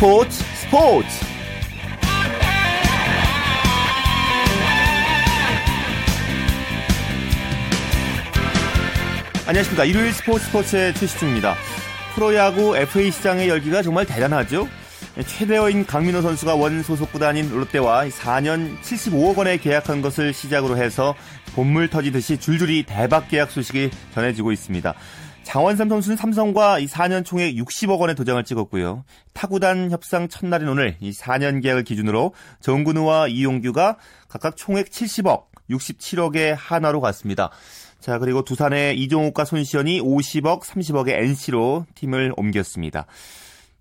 스포츠 스포츠. 안녕하십니까. 일요일 스포츠 스포츠의 최시중입니다. 프로야구 FA 시장의 열기가 정말 대단하죠? 최대어인 강민호 선수가 원 소속 구단인 롯데와 4년 75억 원에 계약한 것을 시작으로 해서 본물 터지듯이 줄줄이 대박 계약 소식이 전해지고 있습니다. 장원삼 선수는 삼성과 이 4년 총액 60억 원의 도장을 찍었고요. 타구단 협상 첫날인 오늘 이 4년 계약을 기준으로 정근우와 이용규가 각각 총액 70억, 67억의 한화로 갔습니다. 자, 그리고 두산의 이종욱과 손시현이 50억, 30억의 NC로 팀을 옮겼습니다.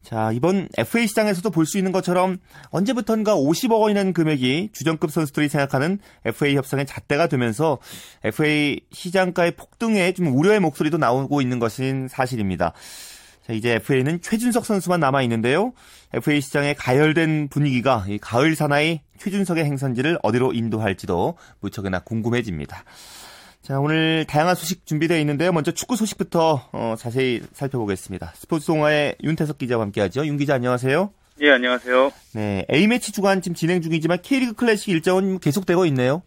자, 이번 FA 시장에서도 볼 수 있는 것처럼 언제부턴가 50억 원이라는 금액이 주전급 선수들이 생각하는 FA 협상의 잣대가 되면서 FA 시장가의 폭등에 좀 우려의 목소리도 나오고 있는 것은 사실입니다. 자, 이제 FA는 최준석 선수만 남아 있는데요. FA 시장의 가열된 분위기가 이 가을 사나이 최준석의 행선지를 어디로 인도할지도 무척이나 궁금해집니다. 자, 오늘 다양한 소식 준비되어 있는데요. 먼저 축구 소식부터 어, 자세히 살펴보겠습니다. 스포츠 동화의 윤태석 기자와 함께하죠. 윤 기자 안녕하세요. 예, 안녕하세요. 네, A매치 주간 지금 진행 중이지만 K리그 클래식 일정은 계속되고 있네요.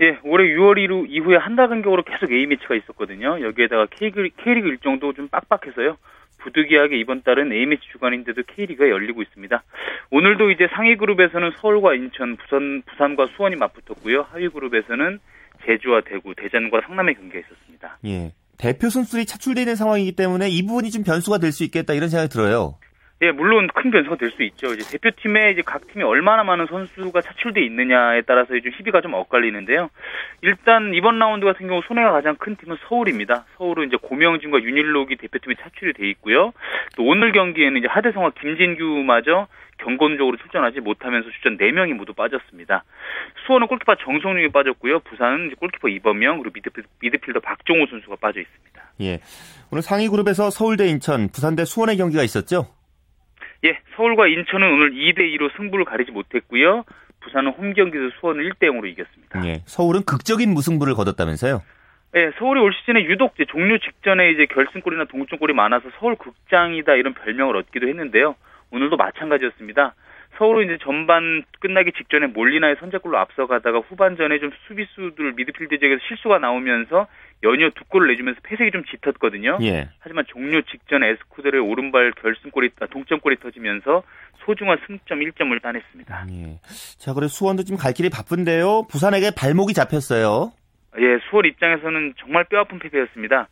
예, 올해 6월 1일 이후에 한 달 간격으로 계속 A매치가 있었거든요. 여기에다가 K리그, K리그 일정도 좀 빡빡해서요. 부득이하게 이번 달은 A매치 주간인데도 K리그가 열리고 있습니다. 오늘도 이제 상위 그룹에서는 서울과 인천, 부산, 부산과 수원이 맞붙었고요. 하위 그룹에서는 제주와 대구, 대전과 성남의 경기가 있었습니다. 예. 대표 선수들이 차출되어 있는 상황이기 때문에 이 부분이 좀 변수가 될 수 있겠다 이런 생각이 들어요. 예, 물론 큰 변수가 될 수 있죠. 이제 대표팀에 이제 각 팀이 얼마나 많은 선수가 차출돼 있느냐에 따라서 좀 희비가 좀 엇갈리는데요. 일단 이번 라운드 같은 경우 손해가 가장 큰 팀은 서울입니다. 서울은 이제 고명진과 윤일록이 대표팀에 차출이 돼 있고요. 또 오늘 경기에는 이제 하대성과 김진규마저 경건적으로 출전하지 못하면서 출전 4명이 모두 빠졌습니다. 수원은 골키퍼 정성용이 빠졌고요. 부산은 골키퍼 이범명 그리고 미드필, 더 박종호 선수가 빠져 있습니다. 예. 오늘 상위 그룹에서 서울대 인천, 부산대 수원의 경기가 있었죠? 예, 서울과 인천은 오늘 2대 2로 승부를 가리지 못했고요. 부산은 홈 경기에서 수원을 1대 0으로 이겼습니다. 예. 서울은 극적인 무승부를 거뒀다면서요? 예, 서울이 올 시즌에 유독 이제 종료 직전에 이제 결승골이나 동점골이 많아서 서울 극장이다 이런 별명을 얻기도 했는데요. 오늘도 마찬가지였습니다. 서울은 이제 전반 끝나기 직전에 몰리나의 선제골로 앞서가다가 후반전에 좀 수비수들 미드필드 지역에서 실수가 나오면서 연이어 두 골을 내주면서 패색이 좀 짙었거든요. 예. 하지만 종료 직전에 에스쿠데르의 오른발 결승골이 아, 동점골이 터지면서 소중한 승점 1점을 따냈습니다. 예. 자, 그래 수원도 지금 갈 길이 바쁜데요. 부산에게 발목이 잡혔어요. 예, 수원 입장에서는 정말 뼈아픈 패배였습니다.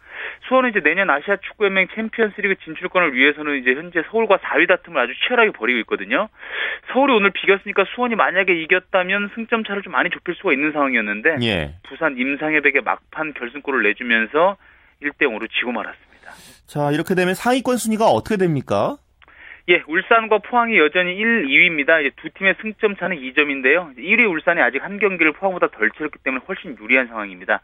수원은 이제 내년 아시아 축구연맹 챔피언스리그 진출권을 위해서는 이제 현재 서울과 4위 다툼을 아주 치열하게 벌이고 있거든요. 서울이 오늘 비겼으니까 수원이 만약에 이겼다면 승점 차를 좀 많이 좁힐 수가 있는 상황이었는데 예. 부산 임상엽에게 막판 결승골을 내주면서 1대 0으로 지고 말았습니다. 자, 이렇게 되면 상위권 순위가 어떻게 됩니까? 예, 울산과 포항이 여전히 1, 2위입니다. 이제 두 팀의 승점 차는 2점인데요. 1위 울산이 아직 한 경기를 포항보다 덜 치렀기 때문에 훨씬 유리한 상황입니다.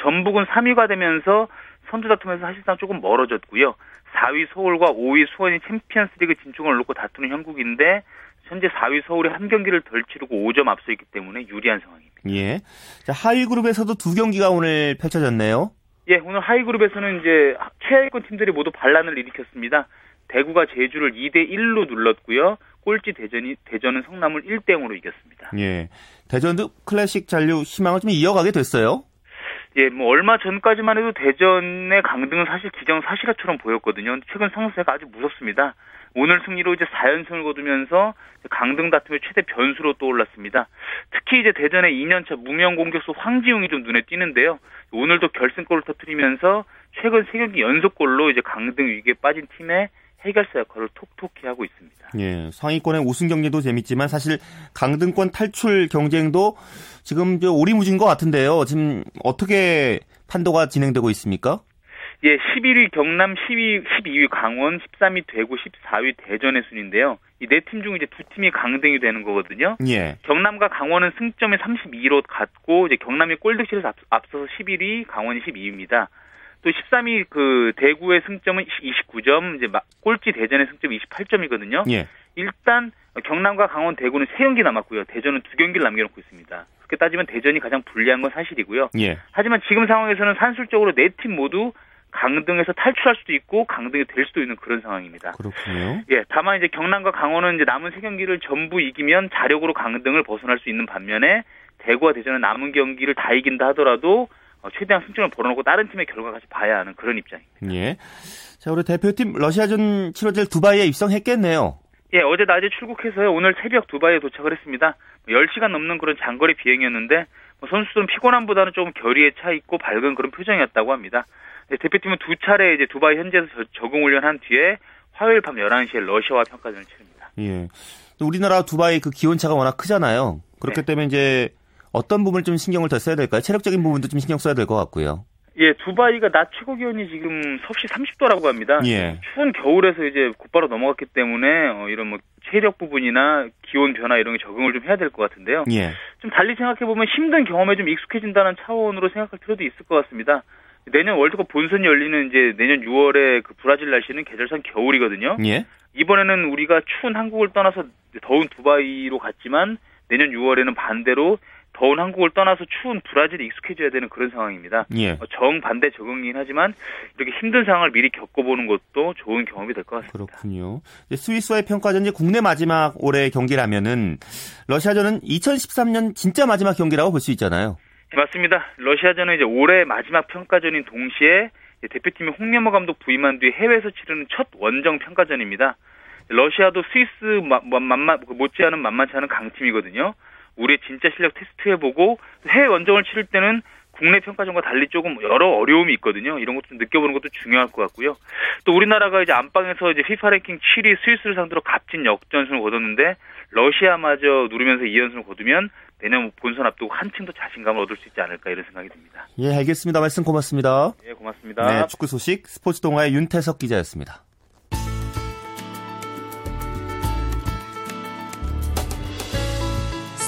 전북은 3위가 되면서 선두 다툼에서 사실상 조금 멀어졌고요. 4위 서울과 5위 수원이 챔피언스리그 진출을 놓고 다투는 형국인데 현재 4위 서울이 한 경기를 덜 치르고 5점 앞서 있기 때문에 유리한 상황입니다. 예. 자, 하위 그룹에서도 두 경기가 오늘 펼쳐졌네요. 예, 오늘 하위 그룹에서는 이제 최하위권 팀들이 모두 반란을 일으켰습니다. 대구가 제주를 2대 1로 눌렀고요. 꼴찌 대전이 대전은 성남을 1대 0으로 이겼습니다. 예. 대전도 클래식 잔류 희망을 좀 이어가게 됐어요. 예, 뭐 얼마 전까지만 해도 대전의 강등은 사실 기정 사실화처럼 보였거든요. 최근 상승세가 아주 무섭습니다. 오늘 승리로 이제 4연승을 거두면서 강등 다툼의 최대 변수로 떠올랐습니다. 특히 이제 대전의 2년차 무명 공격수 황지웅이 좀 눈에 띄는데요. 오늘도 결승골을 터뜨리면서 최근 3경기 연속골로 이제 강등 위기에 빠진 팀의 해결사 역할을 톡톡히 하고 있습니다. 예, 상위권의 우승 경기도 재밌지만 사실 강등권 탈출 경쟁도 지금 오리무진 것 같은데요. 지금 어떻게 판도가 진행되고 있습니까? 예, 11위 경남, 12위, 12위 강원, 13위 대구, 14위 대전의 순인데요. 이 네 팀 중 이제 두 팀이 강등이 되는 거거든요. 예. 경남과 강원은 승점이 32로 같고 이제 경남이 골득실에서 앞 서서 11위, 강원이 12위입니다. 또 13위 그 대구의 승점은 29점, 이제 꼴찌 대전의 승점이 28점이거든요. 예. 일단 경남과 강원, 대구는 3경기 남았고요. 대전은 2경기를 남겨놓고 있습니다. 그렇게 따지면 대전이 가장 불리한 건 사실이고요. 예. 하지만 지금 상황에서는 산술적으로 네 팀 모두 강등에서 탈출할 수도 있고 강등이 될 수도 있는 그런 상황입니다. 그렇군요. 예, 다만 이제 경남과 강원은 이제 남은 세 경기를 전부 이기면 자력으로 강등을 벗어날 수 있는 반면에 대구와 대전은 남은 경기를 다 이긴다 하더라도 어, 최대한 승점을 벌어놓고 다른 팀의 결과까지 봐야 하는 그런 입장입니다. 예. 자, 우리 대표팀 러시아전 치러질 두바이에 입성했겠네요. 예, 어제 낮에 출국해서요. 오늘 새벽 두바이에 도착을 했습니다. 10시간 넘는 그런 장거리 비행이었는데 뭐 선수들은 피곤함보다는 조금 결의에 차 있고 밝은 그런 표정이었다고 합니다. 네, 대표팀은 두 차례 이제 두바이 현지에서 적응 훈련한 뒤에 화요일 밤 11시에 러시아와 평가전을 치릅니다. 예. 우리나라 두바이 그 기온차가 워낙 크잖아요. 그렇기 네. 때문에 이제 어떤 부분을 좀 신경을 더 써야 될까요? 체력적인 부분도 좀 신경 써야 될 것 같고요. 예, 두바이가 낮 최고 기온이 지금 섭씨 30도라고 합니다. 예. 추운 겨울에서 이제 곧바로 넘어갔기 때문에 어, 이런 뭐 체력 부분이나 기온 변화 이런 게 적응을 좀 해야 될 것 같은데요. 예. 좀 달리 생각해 보면 힘든 경험에 좀 익숙해진다는 차원으로 생각할 필요도 있을 것 같습니다. 내년 월드컵 본선이 열리는 이제 내년 6월에 그 브라질 날씨는 계절상 겨울이거든요. 예. 이번에는 우리가 추운 한국을 떠나서 더운 두바이로 갔지만 내년 6월에는 반대로 더운 한국을 떠나서 추운 브라질에 익숙해져야 되는 그런 상황입니다. 예. 어, 정반대 적응이긴 하지만 이렇게 힘든 상황을 미리 겪어보는 것도 좋은 경험이 될 것 같습니다. 그렇군요. 스위스와의 평가전 이제 국내 마지막 올해 경기라면은 러시아전은 2013년 진짜 마지막 경기라고 볼 수 있잖아요. 네, 맞습니다. 러시아전은 이제 올해 마지막 평가전인 동시에 대표팀이 홍명호 감독 부임한 뒤 해외에서 치르는 첫 원정 평가전입니다. 러시아도 스위스 마- 마- 그 못지않은 만만치 않은 강팀이거든요. 우리의 진짜 실력 테스트해보고 해외 원정을 치를 때는 국내 평가전과 달리 조금 여러 어려움이 있거든요. 이런 것도 좀 느껴보는 것도 중요할 것 같고요. 또 우리나라가 이제 안방에서 이제 피파 랭킹 7위 스위스를 상대로 값진 역전승을 거뒀는데 러시아마저 누르면서 2연승을 거두면 내년 본선 앞두고 한층 더 자신감을 얻을 수 있지 않을까 이런 생각이 듭니다. 예, 알겠습니다. 말씀 고맙습니다. 예, 고맙습니다. 네, 축구 소식 스포츠 동아의 윤태석 기자였습니다.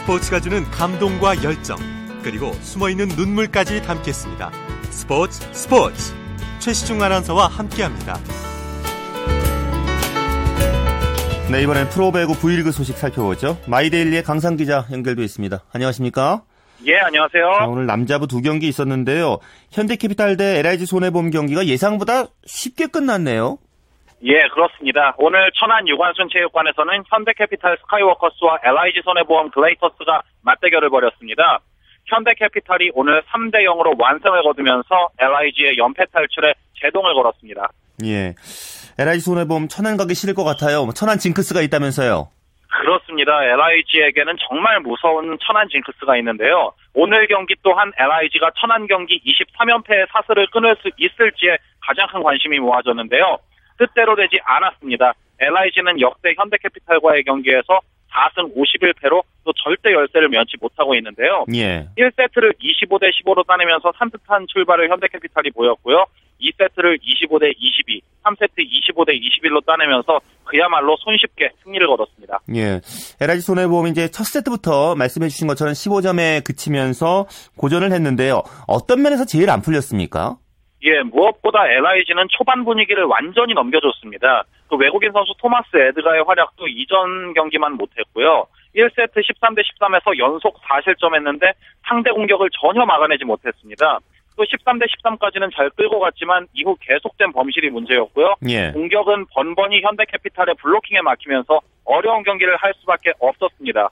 스포츠가 주는 감동과 열정, 그리고 숨어있는 눈물까지 담겠습니다. 스포츠 스포츠 최시중 아나운서와 함께합니다. 네, 이번엔 프로배구 V리그 소식 살펴보죠. 마이데일리의 강상 기자 연결돼 있습니다. 안녕하십니까? 예, 안녕하세요. 자, 오늘 남자부 두 경기 있었는데요. 현대캐피탈 대 LIG 손해보험 경기가 예상보다 쉽게 끝났네요. 예, 그렇습니다. 오늘 천안 유관순 체육관에서는 현대캐피탈 스카이워커스와 LIG 손해보험 글레이터스가 맞대결을 벌였습니다. 현대캐피탈이 오늘 3대 0으로 완승을 거두면서 LIG의 연패 탈출에 제동을 걸었습니다. 예. LIG 손해보험 천안 가기 싫을 것 같아요. 뭐 천안 징크스가 있다면서요. 그렇습니다. LIG에게는 정말 무서운 천안 징크스가 있는데요. 오늘 경기 또한 LIG가 천안 경기 23연패의 사슬을 끊을 수 있을지에 가장 큰 관심이 모아졌는데요. 뜻대로 되지 않았습니다. LIG는 역대 현대캐피탈과의 경기에서 4승 51패로 또 절대 열세를 면치 못하고 있는데요. 예. 1세트를 25대 15로 따내면서 산뜻한 출발을 현대캐피탈이 보였고요. 2세트를 25대 22, 3세트 25대 21로 따내면서 그야말로 손쉽게 승리를 거뒀습니다. 예. LIG 손해보험 이제 첫 세트부터 말씀해 주신 것처럼 15점에 그치면서 고전을 했는데요. 어떤 면에서 제일 안 풀렸습니까? 예, 무엇보다 LIG는 초반 분위기를 완전히 넘겨줬습니다. 그 외국인 선수 토마스 에드가의 활약도 이전 경기만 못했고요. 1세트 13대 13에서 연속 4실점했는데 상대 공격을 전혀 막아내지 못했습니다. 또 13대 13까지는 잘 끌고 갔지만 이후 계속된 범실이 문제였고요. 예. 공격은 번번이 현대캐피탈의 블로킹에 막히면서 어려운 경기를 할 수밖에 없었습니다.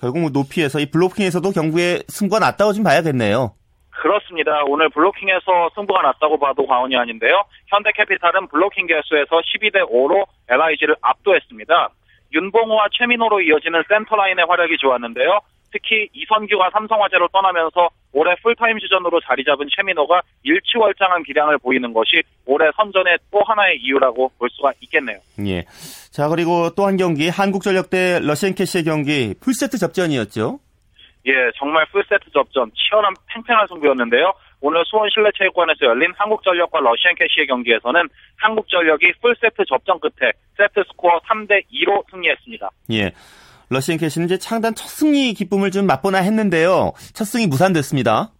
결국 뭐 높이에서 이 블로킹에서도 경기의 승부가 났다고 좀 봐야겠네요. 그렇습니다. 오늘 블로킹에서 승부가 났다고 봐도 과언이 아닌데요. 현대캐피탈은 블로킹 개수에서 12대 5로 LIG를 압도했습니다. 윤봉호와 최민호로 이어지는 센터라인의 활약이 좋았는데요. 특히 이선규가 삼성화재로 떠나면서 올해 풀타임 주전으로 자리 잡은 최민호가 일취월장한 기량을 보이는 것이 올해 선전의 또 하나의 이유라고 볼 수가 있겠네요. 예. 자, 그리고 또 한 경기, 한국전력 대 러시앤캐시의 경기, 풀세트 접전이었죠. 예, 정말 풀세트 접전, 치열한 팽팽한 승부였는데요. 오늘 수원 실내체육관에서 열린 한국전력과 러시앤캐시의 경기에서는 한국전력이 풀세트 접전 끝에 세트 스코어 3대 2로 승리했습니다. 예. 러시앤캐시는 이제 창단 첫 승리 기쁨을 좀 맛보나 했는데요. 첫 승이 무산됐습니다.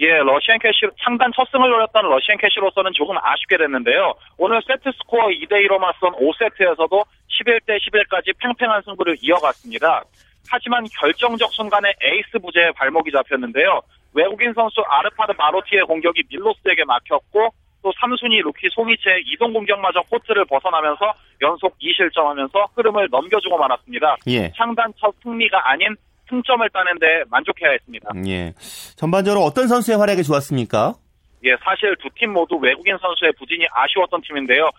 예, 러시앤캐시 창단 첫 승을 노렸던 러시앤캐시로서는 조금 아쉽게 됐는데요. 오늘 세트 스코어 2대 2로 맞선 5세트에서도 11대 11까지 팽팽한 승부를 이어갔습니다. 하지만 결정적 순간에 에이스 부재에 발목이 잡혔는데요. 외국인 선수 아르파드 바로티의 공격이 밀로스에게 막혔고 또 3순위 루키 송이채의 이동 공격마저 코트를 벗어나면서 연속 2실점하면서 흐름을 넘겨주고 말았습니다. 예. 창단 첫 승리가 아닌 승점을 따는 데 만족해야 했습니다. 예. 전반적으로 어떤 선수의 활약이 좋았습니까? 예, 사실 두 팀 모두 외국인 선수의 부진이 아쉬웠던 팀인데요.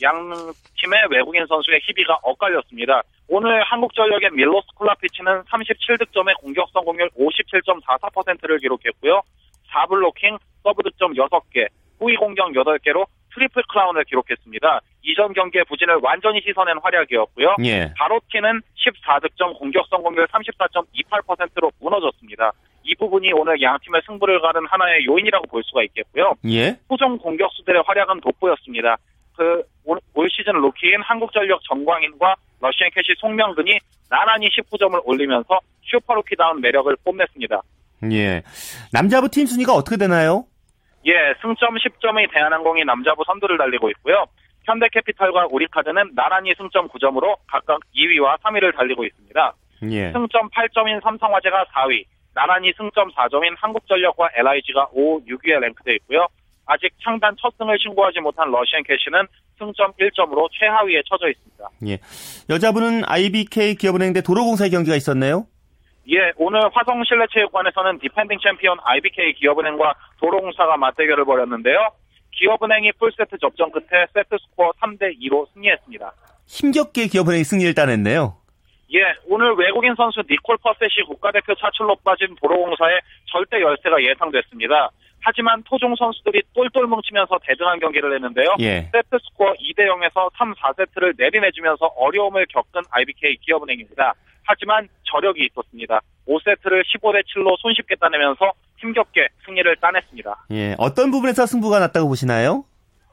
양 팀의 외국인 선수의 희비가 엇갈렸습니다. 오늘 한국전력의 밀로스 쿨라피치는 37득점에 공격 성공률 57.44%를 기록했고요. 4블로킹, 서브 득점 6개, 후위 공격 8개로 트리플 크라운을 기록했습니다. 이전 경기의 부진을 완전히 씻어낸 활약이었고요. 예. 바로티는 14득점 공격 성공률 34.28%로 무너졌습니다. 이 부분이 오늘 양 팀의 승부를 가른 하나의 요인이라고 볼 수가 있겠고요. 예. 토종 공격수들의 활약은 돋보였습니다. 그 올 시즌 루키인 한국전력 전광인과 러시앤캐시 송명근이 나란히 19점을 올리면서 슈퍼루키다운 매력을 뽐냈습니다. 예. 남자부 팀 순위가 어떻게 되나요? 예, 승점 10점의 대한항공이 남자부 선두를 달리고 있고요. 현대캐피탈과 우리카드는 나란히 승점 9점으로 각각 2위와 3위를 달리고 있습니다. 예. 승점 8점인 삼성화재가 4위, 나란히 승점 4점인 한국전력과 LIG가 5, 6위에 랭크되어 있고요. 아직 창단 첫 승을 신고하지 못한 러시앤캐시는 승점 1점으로 최하위에 처져 있습니다. 예. 여자부는 IBK 기업은행 대 도로공사의 경기가 있었네요. 예, 오늘 화성실내체육관에서는 디펜딩 챔피언 IBK 기업은행과 도로공사가 맞대결을 벌였는데요. 기업은행이 풀세트 접전 끝에 세트 스코어 3대 2로 승리했습니다. 힘겹게 기업은행이 승리를 따냈네요. 예, 오늘 외국인 선수 니콜 포셋이 국가대표 차출로 빠진 도로공사의 절대 열세가 예상됐습니다. 하지만 토종 선수들이 똘똘 뭉치면서 대등한 경기를 했는데요. 예. 세트 스코어 2대 0에서 3, 4세트를 내리내주면서 어려움을 겪은 IBK 기업은행입니다. 하지만 저력이 있었습니다. 5세트를 15대 7로 손쉽게 따내면서 힘겹게 승리를 따냈습니다. 예. 어떤 부분에서 승부가 났다고 보시나요?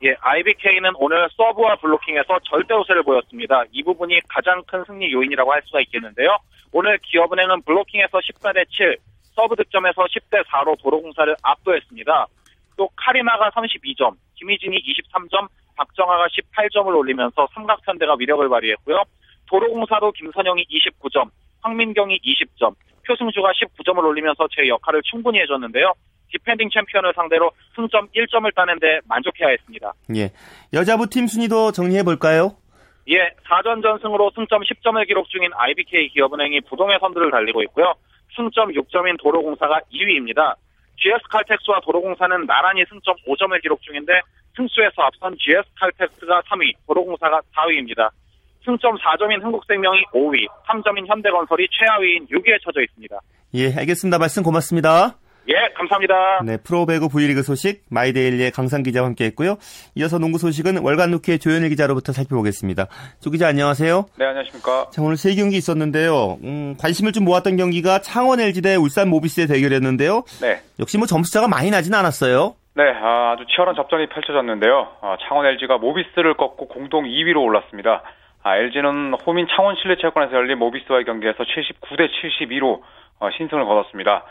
예, IBK는 오늘 서브와 블로킹에서 절대 우세를 보였습니다. 이 부분이 가장 큰 승리 요인이라고 할 수가 있겠는데요. 오늘 기업은행은 블로킹에서 14대 7, 서브 득점에서 10대 4로 도로공사를 압도했습니다. 또 카리나가 32점, 김희진이 23점, 박정아가 18점을 올리면서 삼각편대가 위력을 발휘했고요. 도로공사도 김선영이 29점, 황민경이 20점, 표승주가 19점을 올리면서 제 역할을 충분히 해줬는데요. 디펜딩 챔피언을 상대로 승점 1점을 따는데 만족해야 했습니다. 예. 여자부 팀 순위도 정리해 볼까요? 예, 4전 전승으로 승점 10점을 기록 중인 IBK 기업은행이 부동의 선두를 달리고 있고요. 승점 6점인 도로공사가 2위입니다. GS칼텍스와 도로공사는 나란히 승점 5점을 기록 중인데 승수에서 앞선 GS칼텍스가 3위, 도로공사가 4위입니다. 승점 4점인 한국생명이 5위, 3점인 현대건설이 최하위인 6위에 처져 있습니다. 예, 알겠습니다. 말씀 고맙습니다. 예, 감사합니다. 네, 프로배구 V리그 소식 마이데일리의 강상 기자와 함께했고요. 이어서 농구 소식은 월간 루키의 조현일 기자로부터 살펴보겠습니다. 조 기자 안녕하세요. 네, 안녕하십니까. 자, 오늘 세 경기 있었는데요. 음, 관심을 좀 모았던 경기가 창원 LG 대 울산 모비스의 대결이었는데요. 네. 역시 뭐 점수차가 많이 나진 않았어요. 네, 아, 주 치열한 접전이 펼쳐졌는데요. 아, 창원 LG가 모비스를 꺾고 공동 2위로 올랐습니다. 아, LG는 홈인 창원 실내체육관에서 열린 모비스와의 경기에서 79대 72로 어, 신승을 거뒀습니다.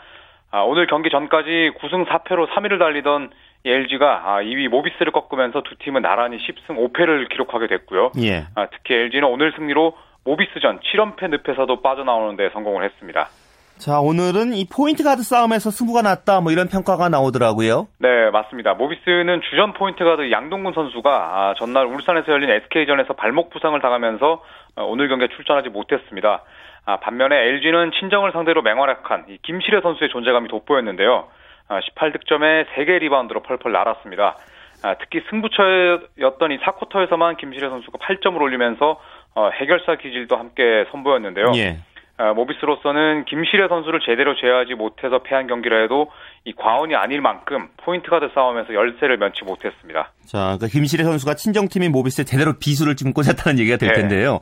아, 오늘 경기 전까지 9승 4패로 3위를 달리던 LG가 아, 2위 모비스를 꺾으면서 두 팀은 나란히 10승 5패를 기록하게 됐고요. 예. 아, 특히 LG는 오늘 승리로 모비스전 7연패 늪에서도 빠져나오는 데 성공을 했습니다. 자, 오늘은 이 포인트 가드 싸움에서 승부가 났다, 뭐 이런 평가가 나오더라고요. 네, 맞습니다. 모비스는 주전 포인트 가드 양동근 선수가 아, 전날 울산에서 열린 SK전에서 발목 부상을 당하면서 어, 오늘 경기에 출전하지 못했습니다. 아, 반면에 LG는 친정을 상대로 맹활약한 김시래 선수의 존재감이 돋보였는데요. 아, 18득점에 3개 리바운드로 펄펄 날았습니다. 아, 특히 승부처였던 이 4쿼터에서만 김시래 선수가 8점을 올리면서 어, 해결사 기질도 함께 선보였는데요. 예. 아, 모비스로서는 김시래 선수를 제대로 제어하지 못해서 패한 경기라 해도 이 과언이 아닐 만큼 포인트 가드 싸움에서 열세를 면치 못했습니다. 자, 그 김시래 선수가 친정팀인 모비스에 제대로 비수를 지금 꽂았다는 얘기가 될 네. 텐데요.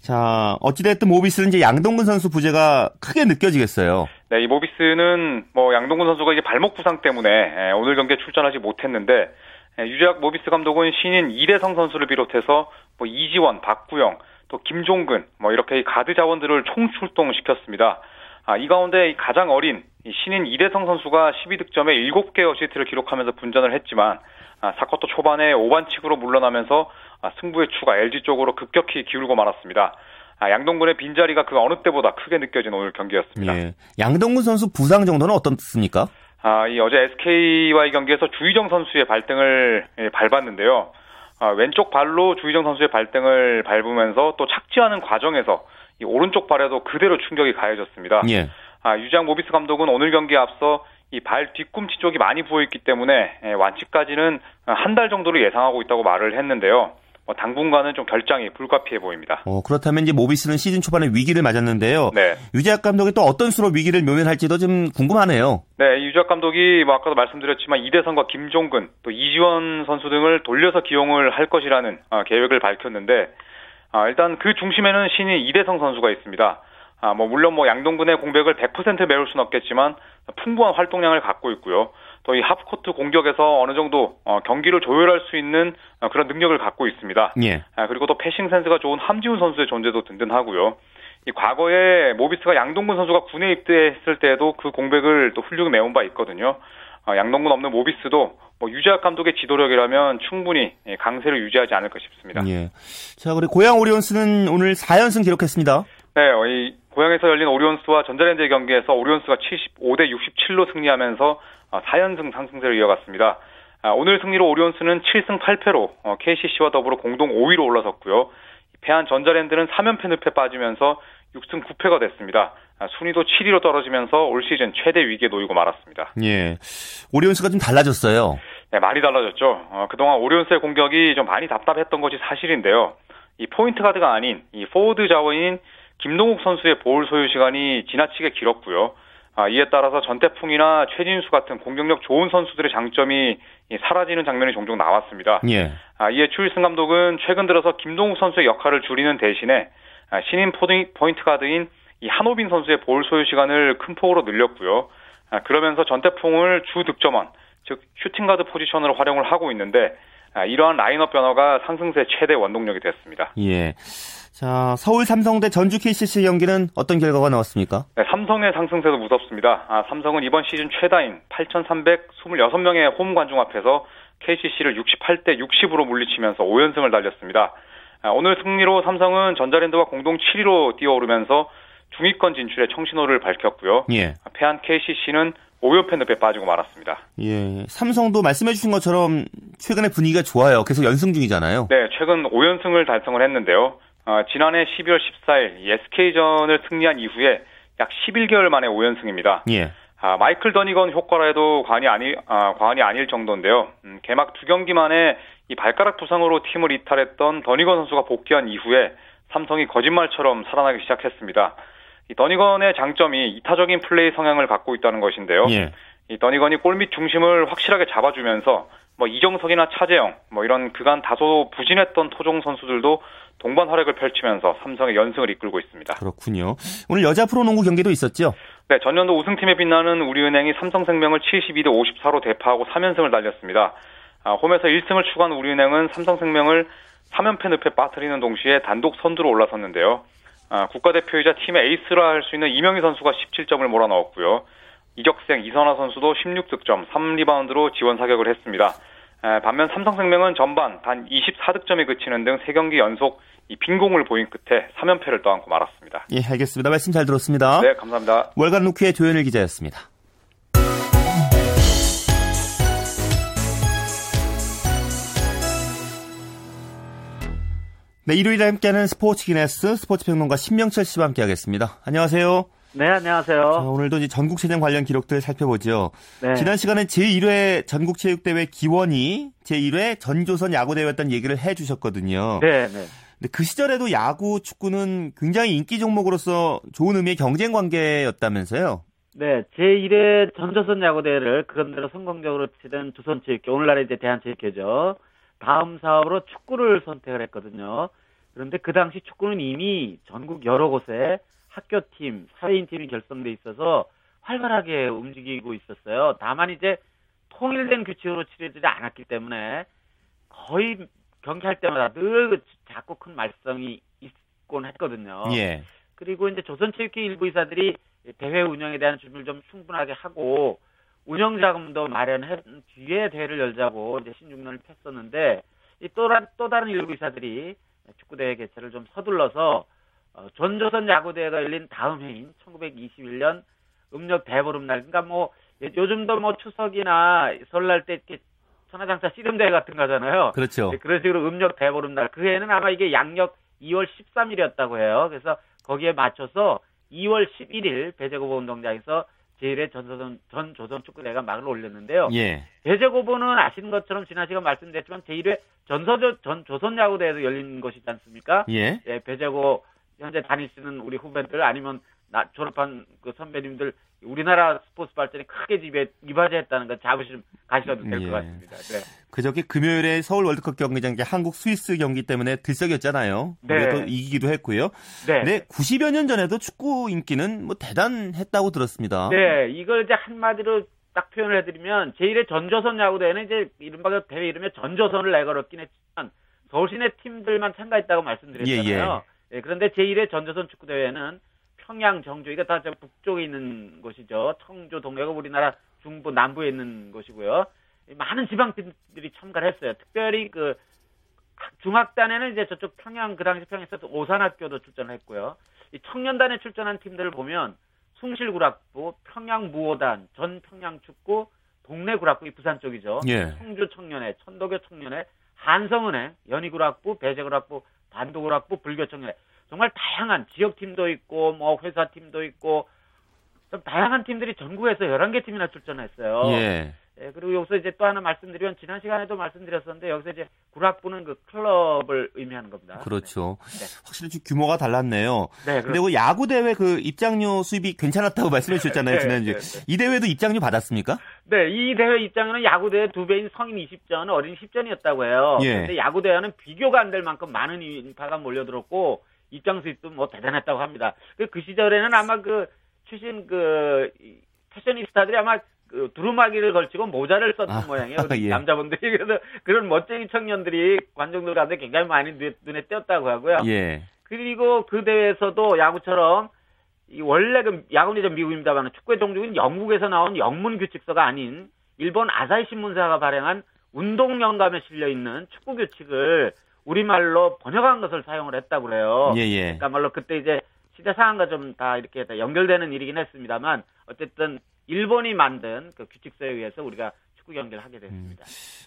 자, 어찌됐든 모비스는 이제 양동근 선수 부재가 크게 느껴지겠어요. 네, 이 모비스는 뭐 양동근 선수가 이제 발목 부상 때문에 에, 오늘 경기에 출전하지 못했는데 에, 유재학 모비스 감독은 신인 이대성 선수를 비롯해서 뭐 이지원, 박구영, 또 김종근 뭐 이렇게 이 가드 자원들을 총출동시켰습니다. 아, 이 가운데 이 가장 어린 이 신인 이대성 선수가 12득점에 7개 어시스트를 기록하면서 분전을 했지만 아, 4쿼터 초반에 5반칙으로 물러나면서 아, 승부의 추가 LG 쪽으로 급격히 기울고 말았습니다. 아, 양동근의 빈자리가 그 어느 때보다 크게 느껴진 오늘 경기였습니다. 예. 양동근 선수 부상 정도는 어떻습니까? 아, 이 어제 SK와의 경기에서 주희정 선수의 발등을 예, 밟았는데요. 아, 왼쪽 발로 주희정 선수의 발등을 밟으면서 또 착지하는 과정에서 이 오른쪽 발에도 그대로 충격이 가해졌습니다. 예. 아, 유장 모비스 감독은 오늘 경기에 앞서 이 발 뒤꿈치 쪽이 많이 부어있기 때문에 예, 완치까지는 한 달 정도로 예상하고 있다고 말을 했는데요. 뭐 당분간은 좀 결장이 불가피해 보입니다. 어, 그렇다면 이제 모비스는 시즌 초반에 위기를 맞았는데요. 네. 유재학 감독이 또 어떤 수로 위기를 묘면할지도 좀 궁금하네요. 네, 유작 감독이 뭐 아까도 말씀드렸지만 이대성과 김종근 또 이지원 선수 등을 돌려서 기용을 할 것이라는 아, 계획을 밝혔는데 아, 일단 그 중심에는 신인 이대성 선수가 있습니다. 아, 뭐 물론 뭐 양동근의 공백을 100% 메울 수는 없겠지만 풍부한 활동량을 갖고 있고요. 또 이 하프코트 공격에서 어느 정도 어, 경기를 조율할 수 있는 어, 그런 능력을 갖고 있습니다. 예. 아, 그리고 또 패싱 센스가 좋은 함지훈 선수의 존재도 든든하고요. 이 과거에 모비스가 양동근 선수가 군에 입대했을 때에도 그 공백을 또 훌륭히 메운 바 있거든요. 어, 양동근 없는 모비스도 뭐 유재학 감독의 지도력이라면 충분히 예, 강세를 유지하지 않을까 싶습니다. 예. 자, 그리고 고양 오리온스는 오늘 4연승 기록했습니다. 네, 어, 이 고향에서 열린 오리온스와 전자랜드의 경기에서 오리온스가 75대 67로 승리하면서 4연승 상승세를 이어갔습니다. 아, 오늘 승리로 오리온스는 7승 8패로 KCC와 더불어 공동 5위로 올라섰고요. 패한 전자랜드는 3연패 늪에 빠지면서 6승 9패가 됐습니다. 아, 순위도 7위로 떨어지면서 올 시즌 최대 위기에 놓이고 말았습니다. 예. 오리온스가 좀 달라졌어요. 네, 많이 달라졌죠. 어, 그동안 오리온스의 공격이 좀 많이 답답했던 것이 사실인데요. 이 포인트 가드가 아닌 이 포워드 자원인 김동욱 선수의 볼 소유 시간이 지나치게 길었고요. 아, 이에 따라서 전태풍이나 최진수 같은 공격력 좋은 선수들의 장점이 사라지는 장면이 종종 나왔습니다. 예. 아, 이에 추일승 감독은 최근 들어서 김동욱 선수의 역할을 줄이는 대신에 아, 신인 포인트 가드인 이 한호빈 선수의 볼 소유 시간을 큰 폭으로 늘렸고요. 아, 그러면서 전태풍을 주 득점원, 즉 슈팅 가드 포지션으로 활용을 하고 있는데 아, 이러한 라인업 변화가 상승세 최대 원동력이 됐습니다. 예. 자, 서울 삼성 대 전주 KCC 경기는 어떤 결과가 나왔습니까? 네, 삼성의 상승세도 무섭습니다. 아, 삼성은 이번 시즌 최다인 8,326명의 홈 관중 앞에서 KCC를 68대 60으로 물리치면서 5연승을 달렸습니다. 아, 오늘 승리로 삼성은 전자랜드와 공동 7위로 뛰어오르면서 중위권 진출의 청신호를 밝혔고요. 예. 패한 KCC는 5연패 늪에 빠지고 말았습니다. 예. 삼성도 말씀해 주신 것처럼 최근에 분위기가 좋아요. 계속 연승 중이잖아요. 네, 최근 5연승을 달성을 했는데요. 어, 지난해 12월 14일 SK전을 승리한 이후에 약 11개월 만에 5연승입니다. 예. 아, 마이클 더니건 효과라 해도 과언이 아니, 아, 과언이 아닐 정도인데요. 음, 개막 두 경기 만에 이 발가락 부상으로 팀을 이탈했던 더니건 선수가 복귀한 이후에 삼성이 거짓말처럼 살아나기 시작했습니다. 이 더니건의 장점이 이타적인 플레이 성향을 갖고 있다는 것인데요. 예. 이 더니건이 골밑 중심을 확실하게 잡아주면서 뭐 이정석이나 차재영 뭐 이런 그간 다소 부진했던 토종 선수들도 동반 활약을 펼치면서 삼성의 연승을 이끌고 있습니다. 그렇군요. 오늘 여자 프로농구 경기도 있었죠? 네, 전년도 우승팀에 빛나는 우리은행이 삼성생명을 72대 54로 대파하고 3연승을 달렸습니다. 아, 홈에서 1승을 추가한 우리은행은 삼성생명을 3연패 늪에 빠뜨리는 동시에 단독 선두로 올라섰는데요. 아, 국가대표이자 팀의 에이스라 할 수 있는 이명희 선수가 17점을 몰아넣었고요. 이적생 이선화 선수도 16득점, 3리바운드로 지원 사격을 했습니다. 에, 반면 삼성생명은 전반 단 24득점에 그치는 등 3경기 연속 이 빈공을 보인 끝에 3연패를 떠안고 말았습니다. 예, 알겠습니다. 말씀 잘 들었습니다. 네, 감사합니다. 월간 루키의 조현일 기자였습니다. 네, 일요일에 함께하는 스포츠 기네스 스포츠 평론가 신명철 씨와 함께하겠습니다. 안녕하세요. 네, 안녕하세요. 자, 오늘도 이제 전국체전 관련 기록들 살펴보죠. 네. 지난 시간에 제1회 전국체육대회 기원이 제1회 전조선 야구대회였던 얘기를 해주셨거든요. 네, 네. 근데 그 시절에도 야구, 축구는 굉장히 인기 종목으로서 좋은 의미의 경쟁 관계였다면서요? 네, 제1회 전조선 야구대회를 그런대로 성공적으로 치른 조선체육회, 오늘날의 이제 대한체육회죠. 다음 사업으로 축구를 선택을 했거든요. 그런데 그 당시 축구는 이미 전국 여러 곳에 학교팀, 사회인팀이 결성돼 있어서 활발하게 움직이고 있었어요. 다만 이제 통일된 규칙으로 치러지지 않았기 때문에 거의 경기할 때마다 늘 작고 큰 말썽이 있곤 했거든요. 예. 그리고 이제 조선체육회 일부 이사들이 대회 운영에 대한 준비를 좀 충분하게 하고 운영 자금도 마련한 뒤에 대회를 열자고 이제 신중론을 폈었는데 이또 또 다른 일부 이사들이 축구 대회 개최를 좀 서둘러서 어, 전조선 야구대회가 열린 다음 해인 1921년 음력 대보름날 그러니까 뭐 요즘도 뭐 추석이나 설날 때 이렇게 천하장사 씨름대회 같은 거잖아요. 그렇죠. 네, 그런 식으로 음력 대보름날 그 해에는 아마 이게 양력 2월 13일이었다고 해요. 그래서 거기에 맞춰서 2월 11일 배제고보 운동장에서 제1회 전조선, 전 조선 축구대회가 막을 올렸는데요. 예. 배제고보는 아시는 것처럼 지난 시간 말씀드렸지만 제1회 전서조, 전 조선 야구대회도 열린 것이지 않습니까? 예. 예, 배제고 현재 다니시는 우리 후배들 아니면 나, 졸업한 그 선배님들 우리나라 스포츠 발전이 크게 집에 이바지했다는 거 자부심 가셔도 될것 예. 같습니다. 네. 그저께 금요일에 서울 월드컵 경기장 이 한국 스위스 경기 때문에 들썩였잖아요. 네. 그래도 이기기도 했고요. 네. 네, 90여 년 전에도 축구 인기는 뭐 대단했다고 들었습니다. 네, 이걸 이제 한마디로 딱 표현을 해드리면 제1회 전조선 야구대회는 이제 이른바 그 대회 이름에 전조선을 내걸었긴 했지만 서울시내 팀들만 참가했다고 말씀드렸잖아요. 예, 그런데 제1회 전조선 축구대회는 평양, 정주, 이거 다 저 북쪽에 있는 곳이죠. 청주, 동해가 우리나라 중부, 남부에 있는 곳이고요. 많은 지방팀들이 참가를 했어요. 특별히 그 중학단에는 이제 저쪽 평양 그 당시 평양에서 오산학교도 출전을 했고요. 이 청년단에 출전한 팀들을 보면 숭실구락부, 평양무호단, 전평양축구, 동래구락부 이 부산 쪽이죠. 예. 청주 청년회, 천도교 청년회, 한성은행, 연희구락부, 배재구락부, 반도구락부, 불교청년회 정말 다양한 지역팀도 있고 뭐 회사팀도 있고 좀 다양한 팀들이 전국에서 11개 팀이나 출전했어요. 예. 예, 그리고 여기서 이제 또 하나 말씀드리면 지난 시간에도 말씀드렸었는데 여기서 이제 구락부는 그 클럽을 의미하는 겁니다. 그렇죠. 네. 확실히 좀 규모가 달랐네요. 네, 근데 그 야구 대회 그 입장료 수입이 괜찮았다고 말씀해 주셨잖아요, 네, 지난주에. 네, 네. 이 대회도 입장료 받았습니까? 네, 이 대회 입장에는 야구 대회 두 배인 성인 20전, 어린 10전이었다고 해요. 예. 근데 야구 대회는 비교가 안 될 만큼 많은 인파가 몰려들었고 입장 수입도 뭐 대단했다고 합니다. 그, 그 시절에는 아마 그 출신 그 이, 패셔니스타들이 아마 그 두루마기를 걸치고 모자를 썼던 아, 모양이에요. 예. 남자분들이 그래서 그런 멋쟁이 청년들이 관중들 가운데 굉장히 많이 눈에, 눈에 띄었다고 하고요. 예. 그리고 그 대회에서도 야구처럼 이 원래 그 야구는 이제 미국입니다만 축구의 종족은 영국에서 나온 영문 규칙서가 아닌 일본 아사히 신문사가 발행한 운동 영감에 실려 있는 축구 규칙을 우리말로 번역한 것을 사용을 했다고 그래요. 예, 예. 그러니까 말로 그때 이제 시대 상황과 좀 다 이렇게 다 연결되는 일이긴 했습니다만 어쨌든 일본이 만든 그 규칙서에 의해서 우리가 축구 경기를 하게 됐습니다.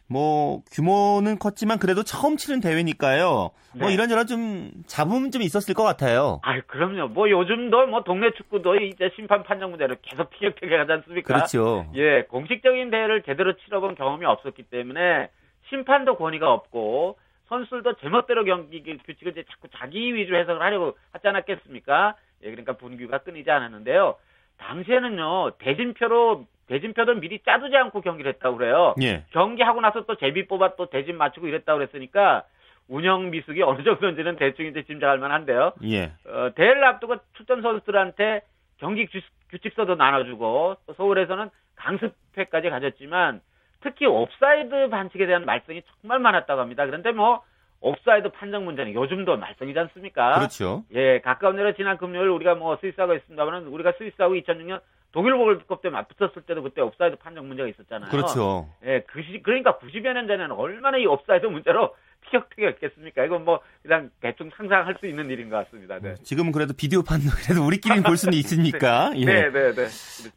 뭐 규모는 컸지만 그래도 처음 치른 대회니까요. 뭐 네. 이런저런 좀 잡음 좀 있었을 것 같아요. 아, 그럼요. 뭐 요즘도 뭐 동네 축구도 이제 심판 판정 문제로 계속 티격태격하지 않습니까? 그렇죠. 예, 공식적인 대회를 제대로 치러본 경험이 없었기 때문에 심판도 권위가 없고 선수들도 제멋대로 경기 규칙을 이제 자꾸 자기 위주로 해석을 하려고 하지 않았겠습니까? 예, 그러니까 분규가 끊이지 않았는데요. 당시에는요 대진표로 대진표도 미리 짜두지 않고 경기를 했다고 그래요. 예. 경기하고 나서 또 제비 뽑아 또 대진 맞추고 이랬다고 그랬으니까 운영 미숙이 어느 정도인지는 대충 이제 짐작할 만한데요. 예. 어, 대회를 앞두고 출전 선수들한테 경기 규, 규칙서도 나눠주고 또 서울에서는 강습회까지 가졌지만 특히 옵사이드 반칙에 대한 말썽이 정말 많았다고 합니다. 그런데 뭐 옵사이드 판정 문제는 요즘도 말썽이지 않습니까? 그렇죠. 예, 가까운 예로 지난 금요일 우리가 뭐 스위스하고 있습니다만 우리가 스위스하고 2006년 독일 월드컵 때 맞붙었을 때도 그때 옵사이드 판정 문제가 있었잖아요. 그렇죠. 예, 그 시, 그러니까 90여 년 전에는 얼마나 이 옵사이드 문제로 티격태격했겠습니까? 이건 뭐 그냥 대충 상상할 수 있는 일인 것 같습니다. 네. 지금은 그래도 비디오 판도 그래도 우리끼리는 볼 수는 있으니까. 예. 네, 네, 네.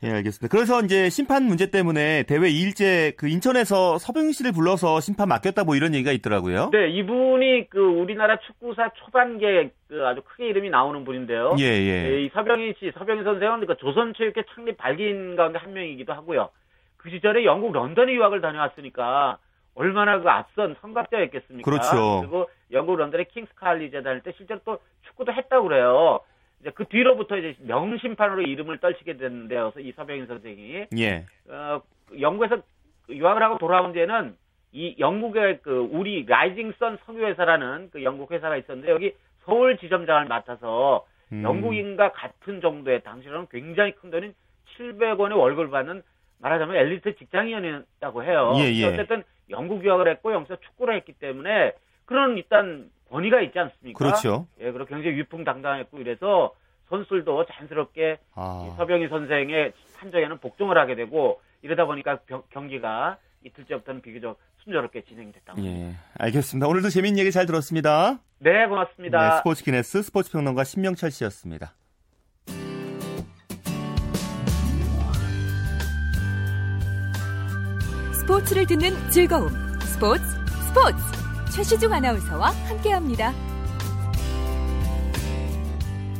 예, 알겠습니다. 그래서 이제 심판 문제 때문에 대회 2일째 그 인천에서 서병희 씨를 불러서 심판 맡겼다 뭐 이런 얘기가 있더라고요. 네, 이분이 그 우리나라 축구사 초반기에 그 아주 크게 이름이 나오는 분인데요. 예, 예. 예, 이 서병희 씨, 서병희 선생은 그 조선체육회 창립 발기인 가운데 한 명이기도 하고요. 그 시절에 영국 런던에 유학을 다녀왔으니까 얼마나 그 앞선 선각자였겠습니까? 그렇죠. 그리고 영국 런던의 킹스 칼리지에 다닐 때 실제로 또 축구도 했다고 그래요. 이제 그 뒤로부터 이제 명심판으로 이름을 떨치게 됐는데요. 이 서병희 선생이 예. 어, 영국에서 유학을 하고 돌아온 뒤에는 이 영국의 그 우리 라이징 선 석유회사라는 그 영국 회사가 있었는데 여기 서울 지점장을 맡아서 음. 영국인과 같은 정도의 당시로는 굉장히 큰 돈인 700원의 월급을 받는 말하자면 엘리트 직장인이었다고 해요. 예, 예. 어쨌든 영국 유학을 했고 여기서 축구를 했기 때문에 그런 일단 권위가 있지 않습니까? 그렇죠. 예, 그리고 굉장히 위풍당당했고 이래서 선수들도 자연스럽게 이 아. 서병희 선생의 판정에는 복종을 하게 되고 이러다 보니까 겨- 경기가 이틀째부터는 비교적 순조롭게 진행됐다고. 예. 알겠습니다. 오늘도 재미있는 얘기 잘 들었습니다. 네, 고맙습니다. 네, 스포츠 기네스 스포츠 평론가 신명철 씨였습니다. 스포츠를 듣는 즐거움. 스포츠, 스포츠. 최시중 아나운서와 함께합니다.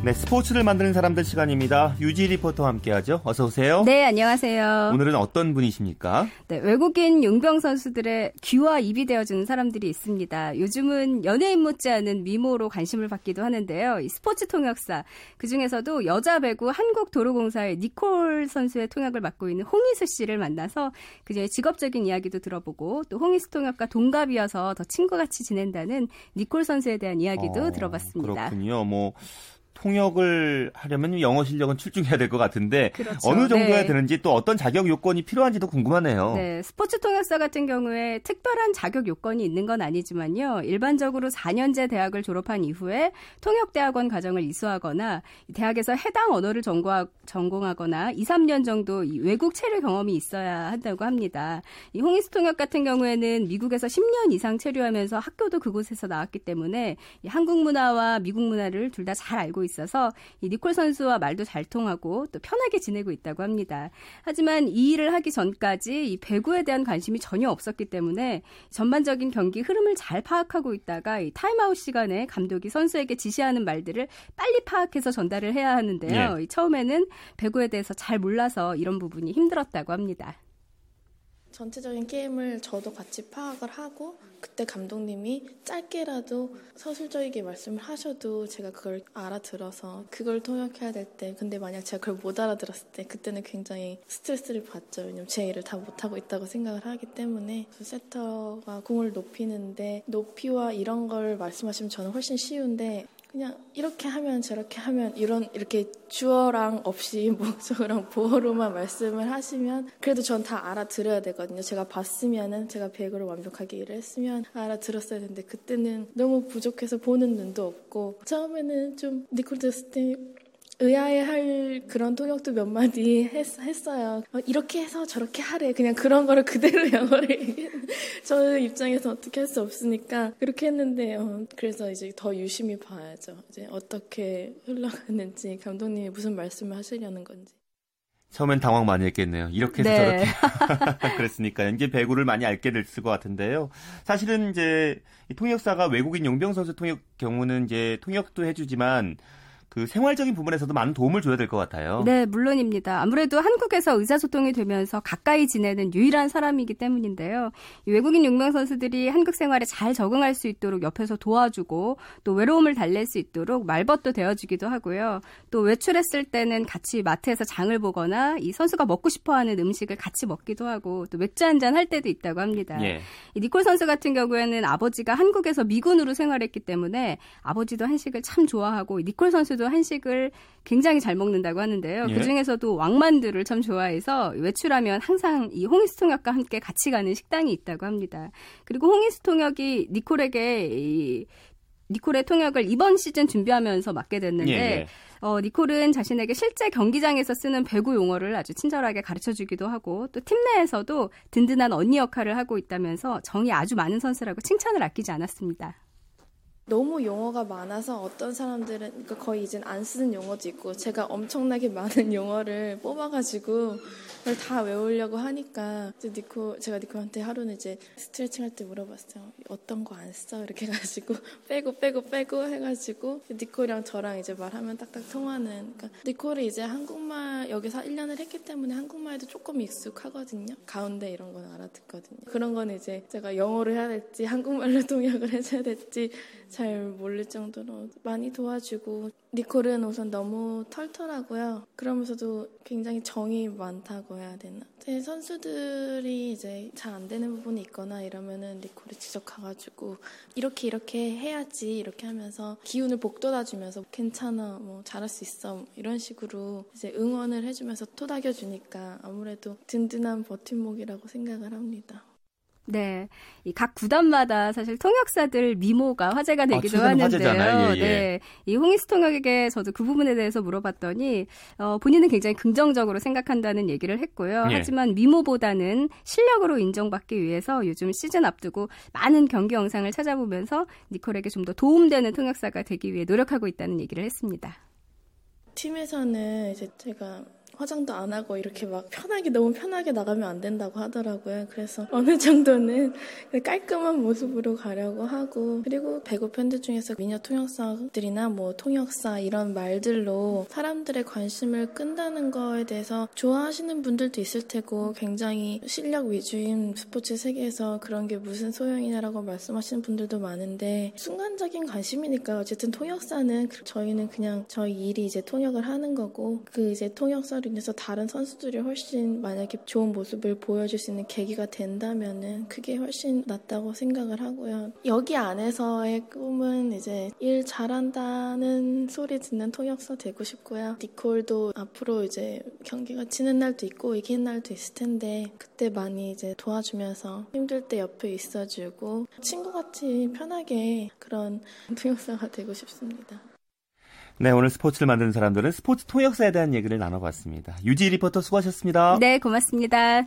네, 스포츠를 만드는 사람들 시간입니다. 유지 리포터와 함께하죠. 어서 오세요. 네, 안녕하세요. 오늘은 어떤 분이십니까? 네, 외국인 용병 선수들의 귀와 입이 되어주는 사람들이 있습니다. 요즘은 연예인 못지않은 미모로 관심을 받기도 하는데요. 이 스포츠 통역사 그 중에서도 여자 배구 한국도로공사의 니콜 선수의 통역을 맡고 있는 홍희수 씨를 만나서 그녀의 직업적인 이야기도 들어보고 또 홍희수 통역과 동갑이어서 더 친구같이 지낸다는 니콜 선수에 대한 이야기도 어, 들어봤습니다. 그렇군요. 뭐 통역을 하려면 영어 실력은 출중해야 될 것 같은데 그렇죠. 어느 정도야 네. 되는지 또 어떤 자격 요건이 필요한지도 궁금하네요. 네, 스포츠 통역사 같은 경우에 특별한 자격 요건이 있는 건 아니지만요. 일반적으로 4년제 대학을 졸업한 이후에 통역 대학원 과정을 이수하거나 대학에서 해당 언어를 전공하, 전공하거나 2, 3년 정도 이 외국 체류 경험이 있어야 한다고 합니다. 이 홍익수 통역 같은 경우에는 미국에서 10년 이상 체류하면서 학교도 그곳에서 나왔기 때문에 이 한국 문화와 미국 문화를 둘 다 잘 알고 있어서 이 니콜 선수와 말도 잘 통하고 또 편하게 지내고 있다고 합니다. 하지만 이 일을 하기 전까지 이 배구에 대한 관심이 전혀 없었기 때문에 전반적인 경기 흐름을 잘 파악하고 있다가 이 타임아웃 시간에 감독이 선수에게 지시하는 말들을 빨리 파악해서 전달을 해야 하는데요. 이 처음에는 배구에 대해서 잘 몰라서 이런 부분이 힘들었다고 합니다. 전체적인 게임을 저도 같이 파악을 하고 그때 감독님이 짧게라도 서술적이게 말씀을 하셔도 제가 그걸 알아들어서 그걸 통역해야 될 때 근데 만약 제가 그걸 못 알아들었을 때 그때는 굉장히 스트레스를 받죠. 왜냐면 제 일을 다 못하고 있다고 생각을 하기 때문에 세터가 공을 높이는데 높이와 이런 걸 말씀하시면 저는 훨씬 쉬운데 그냥 이렇게 하면 저렇게 하면 이런 이렇게 주어랑 없이 목적어랑 보어로만 말씀을 하시면 그래도 전 다 알아들어야 되거든요. 제가 봤으면은 제가 배구를 완벽하게 일을 했으면 알아들었어야 되는데 그때는 너무 부족해서 보는 눈도 없고 처음에는 좀 니콜 때 의아해할 그런 통역도 몇 마디 했, 했어요. 어, 이렇게 해서 저렇게 하래. 그냥 그런 거를 그대로 영어를. 저는 입장에서 어떻게 할 수 없으니까 그렇게 했는데 어, 그래서 이제 더 유심히 봐야죠. 이제 어떻게 흘러가는지 감독님이 무슨 말씀을 하시려는 건지. 처음엔 당황 많이 했겠네요. 이렇게 해서 네. 저렇게 그랬으니까 이제 배구를 많이 알게 됐을 것 같은데요. 사실은 이제 이 통역사가 외국인 용병 선수 통역 경우는 이제 통역도 해주지만 그 생활적인 부분에서도 많은 도움을 줘야 될 것 같아요. 네, 물론입니다. 아무래도 한국에서 의사소통이 되면서 가까이 지내는 유일한 사람이기 때문인데요. 이 외국인 용병 선수들이 한국 생활에 잘 적응할 수 있도록 옆에서 도와주고 또 외로움을 달랠 수 있도록 말벗도 되어주기도 하고요. 또 외출했을 때는 같이 마트에서 장을 보거나 이 선수가 먹고 싶어하는 음식을 같이 먹기도 하고 또 맥주 한 잔 할 때도 있다고 합니다. 예. 이 니콜 선수 같은 경우에는 아버지가 한국에서 미군으로 생활했기 때문에 아버지도 한식을 참 좋아하고 니콜 선수도 한식을 굉장히 잘 먹는다고 하는데요. 예. 그 중에서도 왕만두를 참 좋아해서 외출하면 항상 이 홍희수 통역과 함께 같이 가는 식당이 있다고 합니다. 그리고 홍희수 통역이 니콜에게 이 니콜의 통역을 이번 시즌 준비하면서 맡게 됐는데 예. 어, 니콜은 자신에게 실제 경기장에서 쓰는 배구 용어를 아주 친절하게 가르쳐 주기도 하고 또 팀 내에서도 든든한 언니 역할을 하고 있다면서 정이 아주 많은 선수라고 칭찬을 아끼지 않았습니다. 너무 용어가 많아서 어떤 사람들은 그러니까 거의 이젠 안 쓰는 용어도 있고 제가 엄청나게 많은 용어를 뽑아가지고 그걸 다 외우려고 하니까 이제 니코 제가 니코한테 하루는 이제 스트레칭 할 때 물어봤어요. 어떤 거 안 써? 이렇게 해가지고 빼고 빼고 빼고 해가지고 니코랑 저랑 이제 말하면 딱딱 통하는 그러니까 니코를 이제 한국말 여기서 1년을 했기 때문에 한국말도 조금 익숙하거든요. 가운데 이런 건 알아듣거든요. 그런 건 이제 제가 영어로 해야 될지 한국말로 통역을 해줘야 될지 잘 모를 정도로 많이 도와주고 니콜은 우선 너무 털털하고요. 그러면서도 굉장히 정이 많다고 해야 되나? 제 선수들이 이제 잘 안 되는 부분이 있거나 이러면은 니콜이 직접 가가지고 이렇게 이렇게 해야지 이렇게 하면서 기운을 북돋아주면서 괜찮아 뭐 잘할 수 있어 뭐 이런 식으로 이제 응원을 해주면서 토닥여주니까 아무래도 든든한 버팀목이라고 생각을 합니다. 네. 이 각 구단마다 사실 통역사들 미모가 화제가 되기도 최근 하는데요. 화제잖아요. 예, 예. 네. 이 홍익수 통역에게 저도 그 부분에 대해서 물어봤더니, 어, 본인은 굉장히 긍정적으로 생각한다는 얘기를 했고요. 예. 하지만 미모보다는 실력으로 인정받기 위해서 요즘 시즌 앞두고 많은 경기 영상을 찾아보면서 니콜에게 좀 더 도움되는 통역사가 되기 위해 노력하고 있다는 얘기를 했습니다. 팀에서는 이제 제가 화장도 안 하고 이렇게 막 편하게 너무 편하게 나가면 안 된다고 하더라고요. 그래서 어느 정도는 깔끔한 모습으로 가려고 하고 그리고 배구 팬들 중에서 미녀 통역사들이나 뭐 통역사 이런 말들로 사람들의 관심을 끈다는 거에 대해서 좋아하시는 분들도 있을 테고 굉장히 실력 위주인 스포츠 세계에서 그런 게 무슨 소용이냐라고 말씀하시는 분들도 많은데 순간적인 관심이니까 어쨌든 통역사는 저희는 그냥 저희 일이 이제 통역을 하는 거고 그 이제 통역사 로 인해서 다른 선수들이 훨씬 만약에 좋은 모습을 보여줄 수 있는 계기가 된다면은 그게 훨씬 낫다고 생각을 하고요. 여기 안에서의 꿈은 이제 일 잘한다는 소리 듣는 통역사 되고 싶고요. 니콜도 앞으로 이제 경기가 치는 날도 있고 이기는 날도 있을 텐데 그때 많이 이제 도와주면서 힘들 때 옆에 있어주고 친구같이 편하게 그런 통역사가 되고 싶습니다. 네, 오늘 스포츠를 만드는 사람들은 스포츠 통역사에 대한 얘기를 나눠봤습니다. 유지 리포터 수고하셨습니다. 네, 고맙습니다.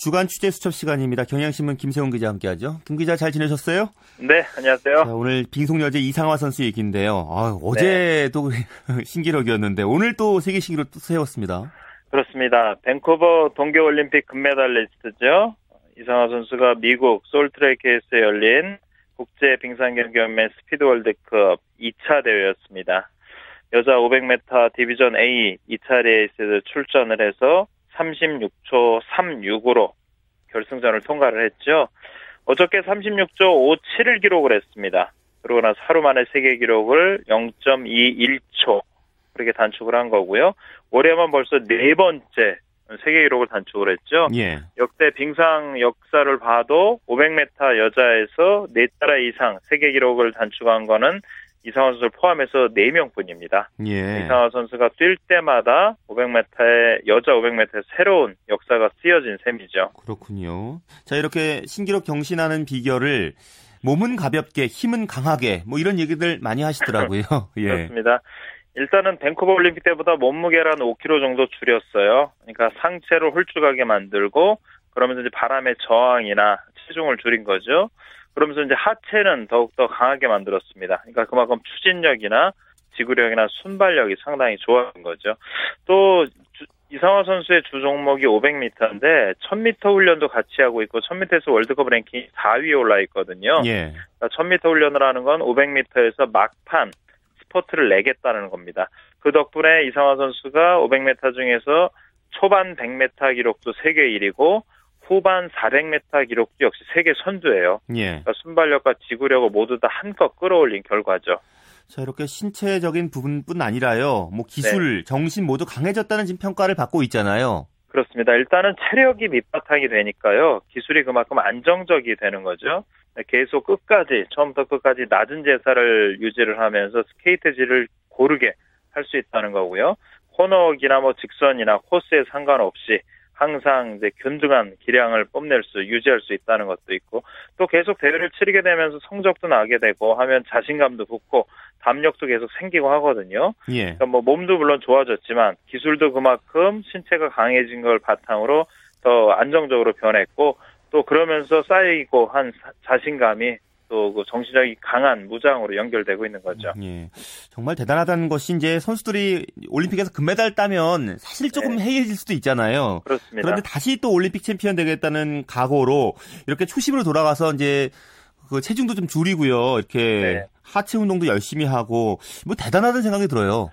주간 취재 수첩 시간입니다. 경향신문 김세훈 기자 함께하죠. 김 기자 잘 지내셨어요? 네, 안녕하세요. 자, 오늘 빙속여제 이상화 선수 얘기인데요. 아, 어제도 네. 신기록이었는데 오늘 또 세계 신기록 또 세웠습니다. 그렇습니다. 밴쿠버 동계올림픽 금메달리스트죠. 이상화 선수가 미국 솔트레이크에서 열린 국제 빙상경기연맹 스피드 월드컵 2차 대회였습니다. 여자 500m 디비전 A 2차 레이스에 출전을 해서 36초 36으로 결승전을 통과를 했죠. 어저께 36초 57을 기록을 했습니다. 그러고 나서 하루 만에 세계 기록을 0.21초 그렇게 단축을 한 거고요. 올해만 벌써 네 번째 세계 기록을 단축을 했죠. 예. 역대 빙상 역사를 봐도 500m 여자에서 4차례 이상 세계 기록을 단축한 거는 이상화 선수를 포함해서 4명뿐입니다. 예. 이상화 선수가 뛸 때마다 500m의 여자 500m의 새로운 역사가 쓰여진 셈이죠. 그렇군요. 자, 이렇게 신기록 경신하는 비결을 몸은 가볍게, 힘은 강하게 뭐 이런 얘기들 많이 하시더라고요. 예. 그렇습니다. 일단은 밴쿠버 올림픽 때보다 몸무게를 한 5kg 정도 줄였어요. 그러니까 상체를 홀쭉하게 만들고 그러면서 이제 바람의 저항이나 체중을 줄인 거죠. 그러면서 이제 하체는 더욱더 강하게 만들었습니다. 그러니까 그만큼 추진력이나 지구력이나 순발력이 상당히 좋아진 거죠. 또 주, 이상화 선수의 주 종목이 500m인데 1000m 훈련도 같이 하고 있고 1000m에서 월드컵 랭킹 4위에 올라 있거든요. 예. 그러니까 1000m 훈련을 하는 건 500m에서 막판 스포트를 내겠다는 겁니다. 그 덕분에 이상화 선수가 500m 중에서 초반 100m 기록도 세계 1위고 후반 400m 기록도 역시 세계 선두예요. 예. 그러니까 순발력과 지구력을 모두 다 한껏 끌어올린 결과죠. 자, 이렇게 신체적인 부분뿐 아니라요. 뭐 기술, 네. 정신 모두 강해졌다는 지금 평가를 받고 있잖아요. 그렇습니다. 일단은 체력이 밑바탕이 되니까요. 기술이 그만큼 안정적이 되는 거죠. 계속 끝까지 처음부터 끝까지 낮은 제사를 유지를 하면서 스케이트질을 고르게 할 수 있다는 거고요. 코너기나 뭐 직선이나 코스에 상관없이 항상 이제 균등한 기량을 뽐낼 수 유지할 수 있다는 것도 있고 또 계속 대회를 치르게 되면서 성적도 나게 되고 하면 자신감도 붙고 담력도 계속 생기고 하거든요. 예. 그러니까 뭐 몸도 물론 좋아졌지만 기술도 그만큼 신체가 강해진 걸 바탕으로 더 안정적으로 변했고 또 그러면서 쌓이고 한 자신감이 또그 정신력이 강한 무장으로 연결되고 있는 거죠. 예. 정말 대단하다는 것이 이제 선수들이 올림픽에서 금메달 따면 사실 조금 네. 해이해질 수도 있잖아요. 그렇습니다. 그런데 다시 또 올림픽 챔피언 되겠다는 각오로 이렇게 초심으로 돌아가서 이제 그 체중도 좀 줄이고요. 이렇게 네. 하체 운동도 열심히 하고 뭐 대단하다는 생각이 들어요.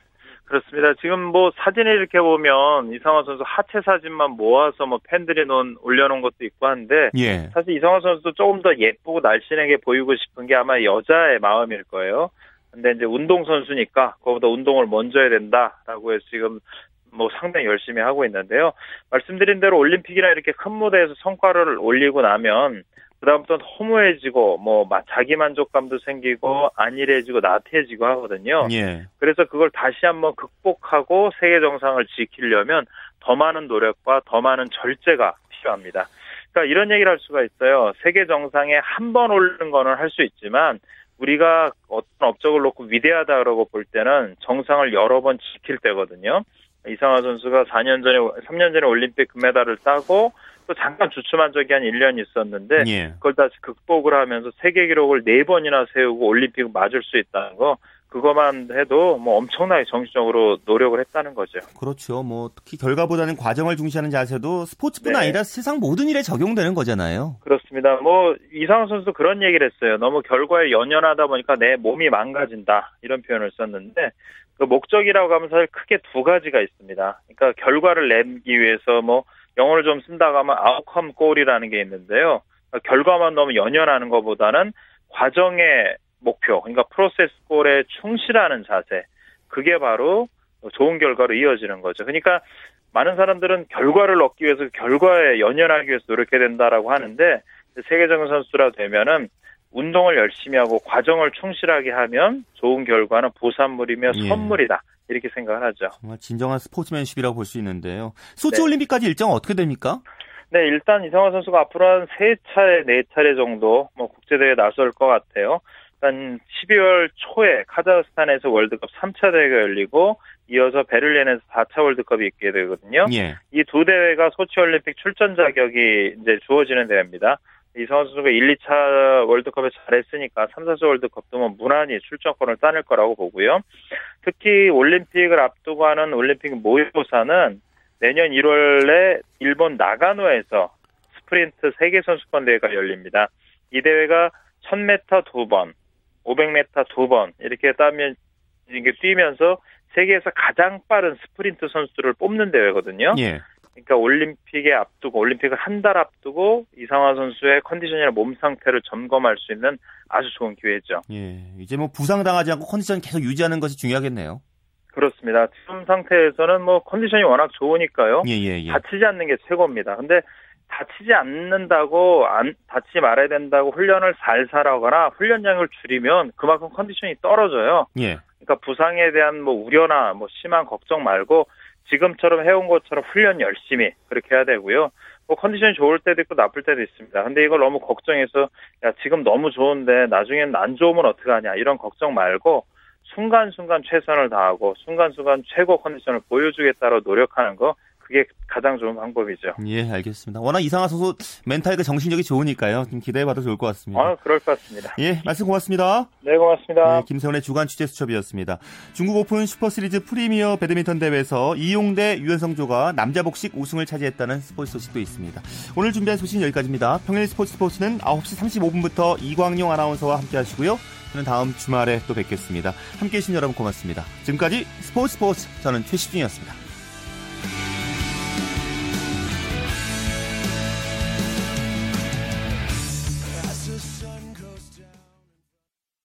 그렇습니다. 지금 뭐 사진을 이렇게 보면 이상화 선수 하체 사진만 모아서 뭐 팬들이 놓은 올려놓은 것도 있고 한데 예. 사실 이상화 선수도 조금 더 예쁘고 날씬하게 보이고 싶은 게 아마 여자의 마음일 거예요. 근데 이제 운동 선수니까 그거보다 운동을 먼저 해야 된다라고 해서 지금 뭐 상당히 열심히 하고 있는데요. 말씀드린 대로 올림픽이나 이렇게 큰 무대에서 성과를 올리고 나면 그다음부터는 허무해지고 뭐 자기 만족감도 생기고 안일해지고 나태해지고 하거든요. 예. 그래서 그걸 다시 한번 극복하고 세계 정상을 지키려면 더 많은 노력과 더 많은 절제가 필요합니다. 그러니까 이런 얘기를 할 수가 있어요. 세계 정상에 한 번 오르는 거는 할 수 있지만 우리가 어떤 업적을 놓고 위대하다 그러고 볼 때는 정상을 여러 번 지킬 때거든요. 이상화 선수가 4년 전에 3년 전에 올림픽 금메달을 따고 또 잠깐 주춤한 적이 한 1년 있었는데 예. 그걸 다시 극복을 하면서 세계 기록을 4번이나 세우고 올림픽 맞을 수 있다는 거 그것만 해도 뭐 엄청나게 정신적으로 노력을 했다는 거죠. 그렇죠. 뭐 특히 결과보다는 과정을 중시하는 자세도 스포츠뿐 네. 아니라 세상 모든 일에 적용되는 거잖아요. 그렇습니다. 뭐 이상호 선수도 그런 얘기를 했어요. 너무 결과에 연연하다 보니까 내 몸이 망가진다 이런 표현을 썼는데 그 목적이라고 하면 사실 크게 두 가지가 있습니다. 그러니까 결과를 내기 위해서 뭐 영어를 좀 쓴다고 하면 아웃컴 골이라는 게 있는데요. 그러니까 결과만 너무 연연하는 것보다는 과정의 목표, 그러니까 프로세스 골에 충실하는 자세, 그게 바로 좋은 결과로 이어지는 거죠. 그러니까 많은 사람들은 결과를 얻기 위해서 결과에 연연하기 위해서 노력해야 된다라고 하는데 세계적인 선수라 되면은 운동을 열심히 하고 과정을 충실하게 하면 좋은 결과는 보산물이며 예. 선물이다. 이렇게 생각을 하죠. 정말 진정한 스포츠맨십이라고 볼 수 있는데요. 소치 네. 올림픽까지 일정 어떻게 됩니까? 네, 일단 이성화 선수가 앞으로 한 세 차례, 네 차례 정도 뭐 국제대회에 나설 것 같아요. 일단 12월 초에 카자흐스탄에서 월드컵 3차 대회가 열리고 이어서 베를린에서 4차 월드컵이 있게 되거든요. 예. 이두 대회가 소치 올림픽 출전 자격이 이제 주어지는 대회입니다. 이상화 선수가 1, 2차 월드컵에 잘했으니까 3, 4차 월드컵도 뭐 무난히 출전권을 따낼 거라고 보고요. 특히 올림픽을 앞두고 하는 올림픽 모의고사는 내년 1월에 일본 나가노에서 스프린트 세계 선수권 대회가 열립니다. 이 대회가 1000m 두 번, 500m 두 번 이렇게 따면 이게 뛰면서 세계에서 가장 빠른 스프린트 선수를 뽑는 대회거든요. 예. 그러니까 올림픽에 앞두고 올림픽을 한 달 앞두고 이상화 선수의 컨디션이나 몸 상태를 점검할 수 있는 아주 좋은 기회죠. 예. 이제 뭐 부상 당하지 않고 컨디션 계속 유지하는 것이 중요하겠네요. 그렇습니다. 지금 상태에서는 뭐 컨디션이 워낙 좋으니까요. 예, 예, 예. 다치지 않는 게 최고입니다. 근데 다치지 않는다고 안 다치지 말아야 된다고 훈련을 살살 하거나 훈련량을 줄이면 그만큼 컨디션이 떨어져요. 예. 그러니까 부상에 대한 뭐 우려나 뭐 심한 걱정 말고 지금처럼 해온 것처럼 훈련 열심히 그렇게 해야 되고요. 뭐 컨디션이 좋을 때도 있고 나쁠 때도 있습니다. 근데 이걸 너무 걱정해서 야 지금 너무 좋은데 나중엔 안 좋으면 어떡하냐 이런 걱정 말고 순간순간 최선을 다하고 순간순간 최고 컨디션을 보여주겠다로 노력하는 거 그게 가장 좋은 방법이죠. 예, 알겠습니다. 워낙 이상한 선수 멘탈과 정신력이 좋으니까요. 좀 기대해봐도 좋을 것 같습니다. 아, 그럴 것 같습니다. 예, 말씀 고맙습니다. 네, 고맙습니다. 네, 김세훈의 주간 취재 수첩이었습니다. 중국 오픈 슈퍼시리즈 프리미어 배드민턴 대회에서 이용대 유연성 조가 남자 복식 우승을 차지했다는 스포츠 소식도 있습니다. 오늘 준비한 소식은 여기까지입니다. 평일 스포츠 스포츠는 9시 35분부터 이광용 아나운서와 함께 하시고요. 저는 다음 주말에 또 뵙겠습니다. 함께 해 주신 여러분 고맙습니다. 지금까지 스포츠 스포츠 저는 최시중이었습니다.